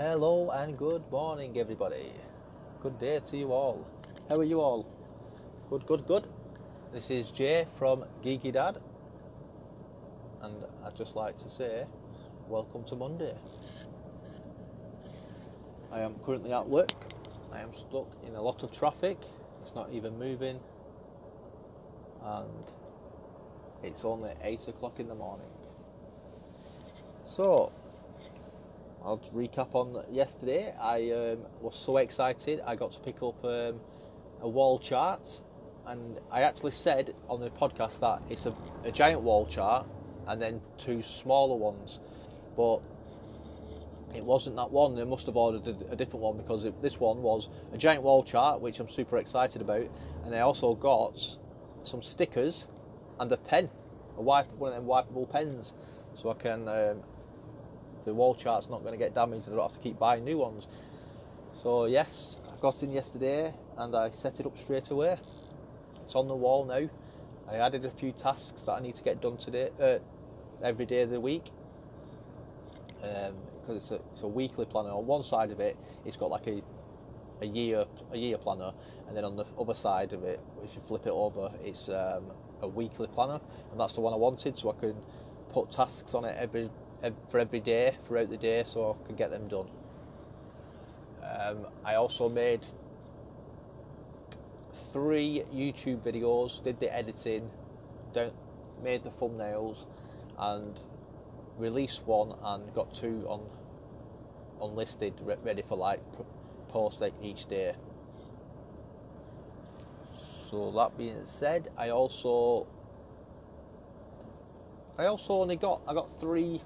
Hello and good morning, everybody. Good day to you all. How are you all? Good, good, good. This is Jay from Geeky Dad, and I'd just like to say, welcome to Monday. I am currently at work. I am stuck in a lot of traffic. It's not even moving, and it's only eight o'clock in the morning. So, I'll recap on yesterday. I um, was so excited. I got to pick up um, a wall chart, and I actually said on the podcast that it's a, a giant wall chart and then two smaller ones, but it wasn't that one. They must have ordered a, a different one because it, this one was a giant wall chart, which I'm super excited about, and I also got some stickers and a pen, a wipe, one of them wipeable pens, so I can um, the wall chart's not going to get damaged and I don't have to keep buying new ones. So yes, I got in yesterday and I set it up straight away. It's on the wall now. I added a few tasks that I need to get done today, uh, every day of the week, um, because it's a, it's a weekly planner. On one side of it, it's got like a a year a year planner, and then on the other side of it, if you flip it over, it's um, a weekly planner, and that's the one I wanted, so I can put tasks on it every for every day throughout the day so I could get them done. Um, I also made three YouTube videos, did the editing, don't, made the thumbnails, and released one and got two on unlisted, ready for like post each day. So that being said, I also I also only got I got three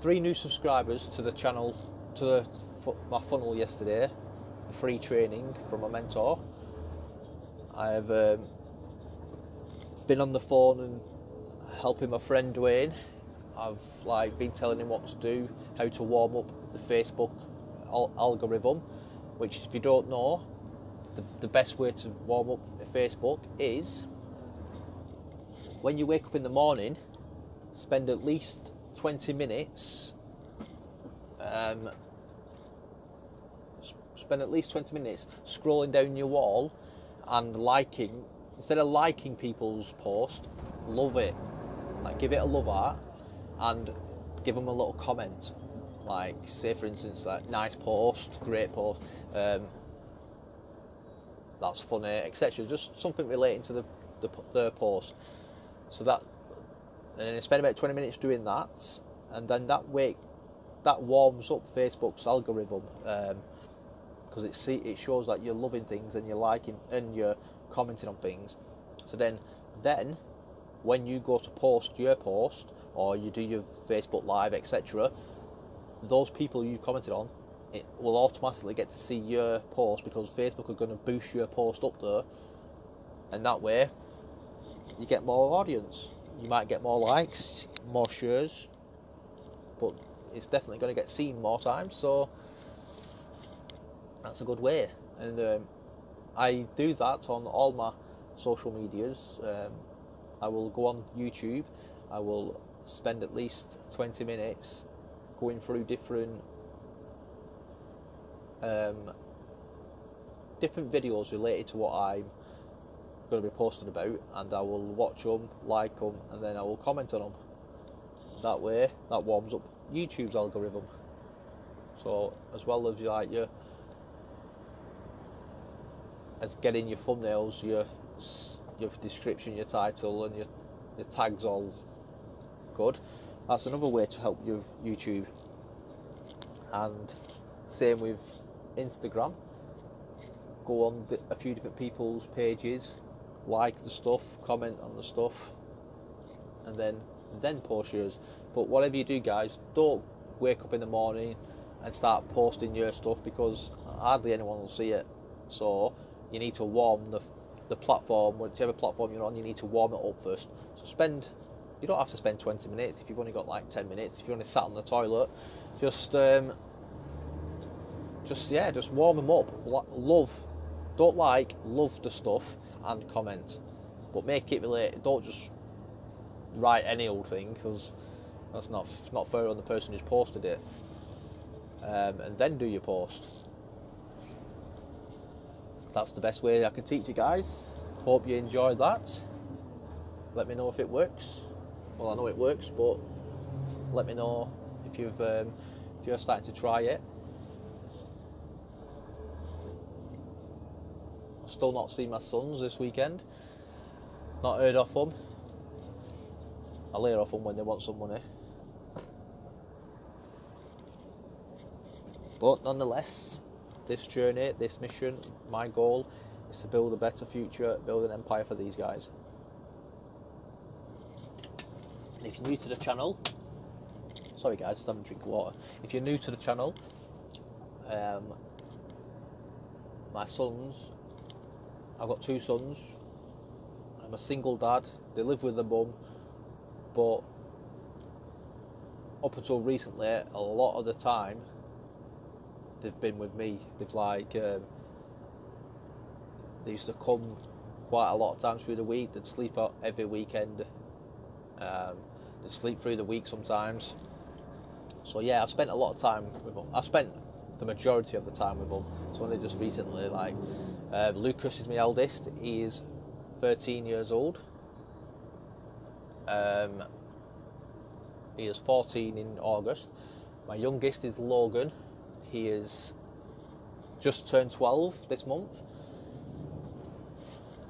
three new subscribers to the channel, to the, my funnel yesterday. A free training from a mentor. I have um, been on the phone and helping my friend Dwayne. I've like been telling him what to do, how to warm up the Facebook al- algorithm. Which, if you don't know, the, the best way to warm up Facebook is when you wake up in the morning, spend at least 20 minutes, um, spend at least 20 minutes scrolling down your wall and liking, instead of liking people's post, love it. Like, give it a love art and give them a little comment. Like, say for instance, like, nice post, great post, um, that's funny, etc. Just something relating to the, the, the post. So that and then spend about 20 minutes doing that, and then that way, that warms up Facebook's algorithm because um, it see it shows that you're loving things and you're liking and you're commenting on things. So then, then when you go to post your post or you do your Facebook Live, etc., those people you commented on, it will automatically get to see your post because Facebook are going to boost your post up there, and that way you get more audience you might get more likes, more shares, but it's definitely going to get seen more times. So that's a good way. And um, I do that on all my social medias. Um, I will go on YouTube. I will spend at least 20 minutes going through different um, different videos related to what I'm going to be posting about, and I will watch them, like them, and then I will comment on them. That way, that warms up YouTube's algorithm. So as well as you like your as getting your thumbnails, your your description, your title, and your your tags all good. That's another way to help your YouTube. And same with Instagram. Go on a few different people's pages like the stuff, comment on the stuff, and then then post yours. But whatever you do, guys, don't wake up in the morning and start posting your stuff because hardly anyone will see it. So you need to warm the the platform, whichever platform you're on, you need to warm it up first. So spend. You don't have to spend 20 minutes if you've only got like 10 minutes. If you're only sat on the toilet, just um, just yeah, just warm them up. Love, don't like, love the stuff and comment, but make it related. Don't just write any old thing because that's not not fair on the person who's posted it. um, and then do your post. That's the best way I can teach you guys. Hope you enjoyed that. Let me know if it works. Well, I know it works, but let me know if you've um, if you're starting to try it. Still not seen my sons this weekend. Not heard of them. I'll hear off them when they want some money. But nonetheless, this journey, this mission, my goal is to build a better future, build an empire for these guys. And if you're new to the channel, sorry guys, just having a drink of water. If you're new to the channel, um, my sons, I've got two sons. I'm a single dad. They live with their mum, but up until recently, a lot of the time, they've been with me. They've like um, they used to come quite a lot of times through the week. They'd sleep out every weekend. Um, they'd sleep through the week sometimes. So yeah, I've spent a lot of time with them. I've spent the majority of the time with them. It's only just recently. Like uh, Lucas is my eldest. He is 13 years old. Um, he is 14 in August. My youngest is Logan. He is just turned 12 this month.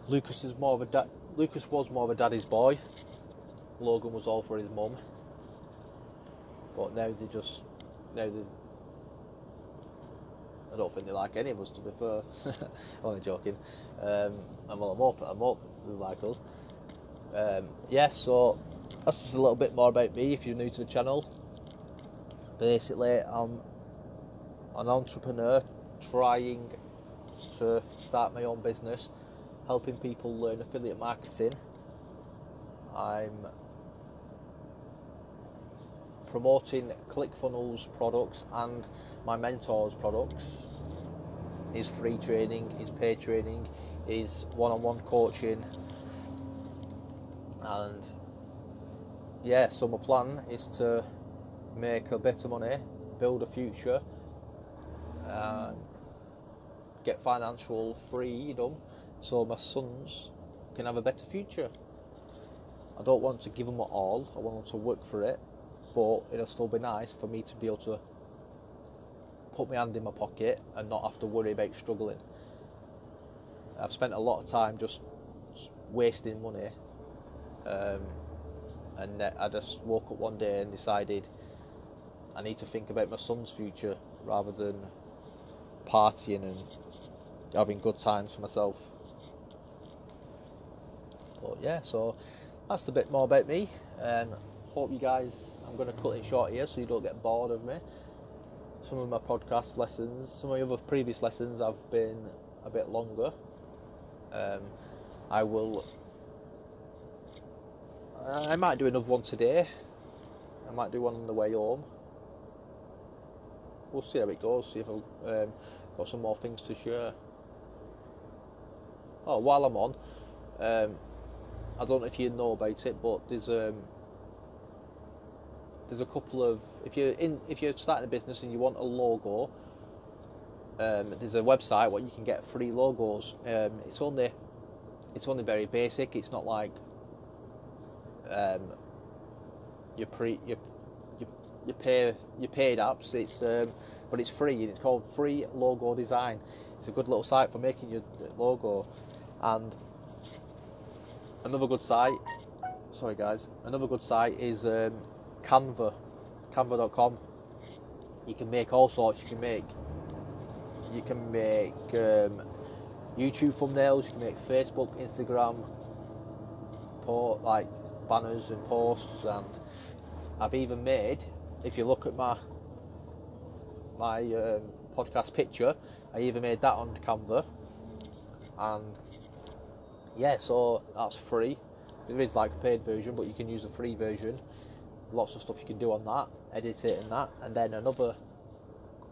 Lucas is more of a da- Lucas was more of a daddy's boy. Logan was all for his mum. But now they just now they I don't think they like any of us to be fair. Only joking. Um, and well, I'm hope I'm hope they like us. Um, yeah, so that's just a little bit more about me. If you're new to the channel, basically I'm an entrepreneur trying to start my own business, helping people learn affiliate marketing. I'm promoting ClickFunnels products and my mentor's products. His free training, his paid training, his one-on-one coaching, and yeah. So my plan is to make a bit of money, build a future, and get financial freedom, so my sons can have a better future. I don't want to give them all. I want them to work for it, but it'll still be nice for me to be able to put my hand in my pocket and not have to worry about struggling. I've spent a lot of time just wasting money, um, and I just woke up one day and decided I need to think about my son's future rather than partying and having good times for myself. But yeah, so that's a bit more about me. Um, hope you guys. I'm going to cut it short here so you don't get bored of me. Some of my podcast lessons, some of my other previous lessons have been a bit longer. Um, I will. I might do another one today. I might do one on the way home. We'll see how it goes. See if I've um, got some more things to share. Oh, while I'm on, um, I don't know if you know about it, but there's um, there's a couple of if you're in if you're starting a business and you want a logo, um, there's a website where you can get free logos. Um, it's only it's only very basic. It's not like um, your pre your your, your pay your paid apps. It's um, but it's free and it's called Free Logo Design. It's a good little site for making your logo. And another good site, sorry guys, another good site is um, Canva, canva.com. You can make all sorts. You can make you can make um, YouTube thumbnails. You can make Facebook, Instagram, po- like banners and posts, and I've even made. If you look at my my um, podcast picture, I even made that on Canva, and yeah, so that's free. There is like a paid version, but you can use a free version. Lots of stuff you can do on that, edit it and that, and then another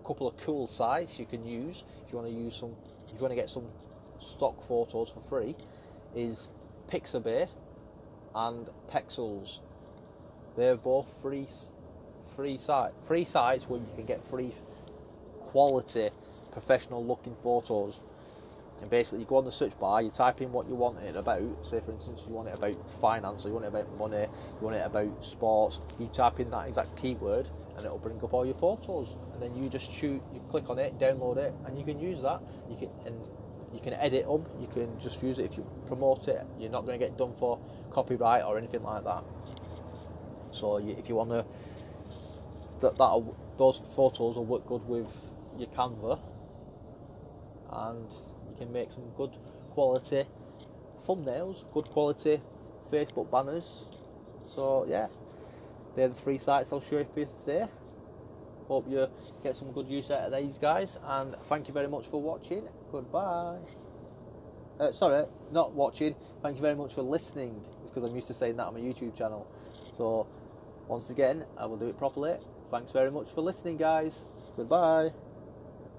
couple of cool sites you can use if you want to use some. If you want to get some stock photos for free, is Pixabay and Pexels. They're both free, free site, free sites where you can get free quality, professional looking photos. And basically, you go on the search bar, you type in what you want it about. Say, for instance, you want it about finance, or you want it about money, you want it about sports. You type in that exact keyword, and it'll bring up all your photos. And then you just shoot, you click on it, download it, and you can use that. You can and you can edit them. You can just use it if you promote it. You're not going to get done for copyright or anything like that. So you, if you want to, that that those photos will work good with your Canva, and you can make some good quality thumbnails, good quality Facebook banners. So yeah, they're the three sites I'll show you for you today. Hope you get some good use out of these guys, and thank you very much for watching. Goodbye. Uh, sorry, not watching. Thank you very much for listening. It's because I'm used to saying that on my YouTube channel. So, once again, I will do it properly. Thanks very much for listening, guys. Goodbye.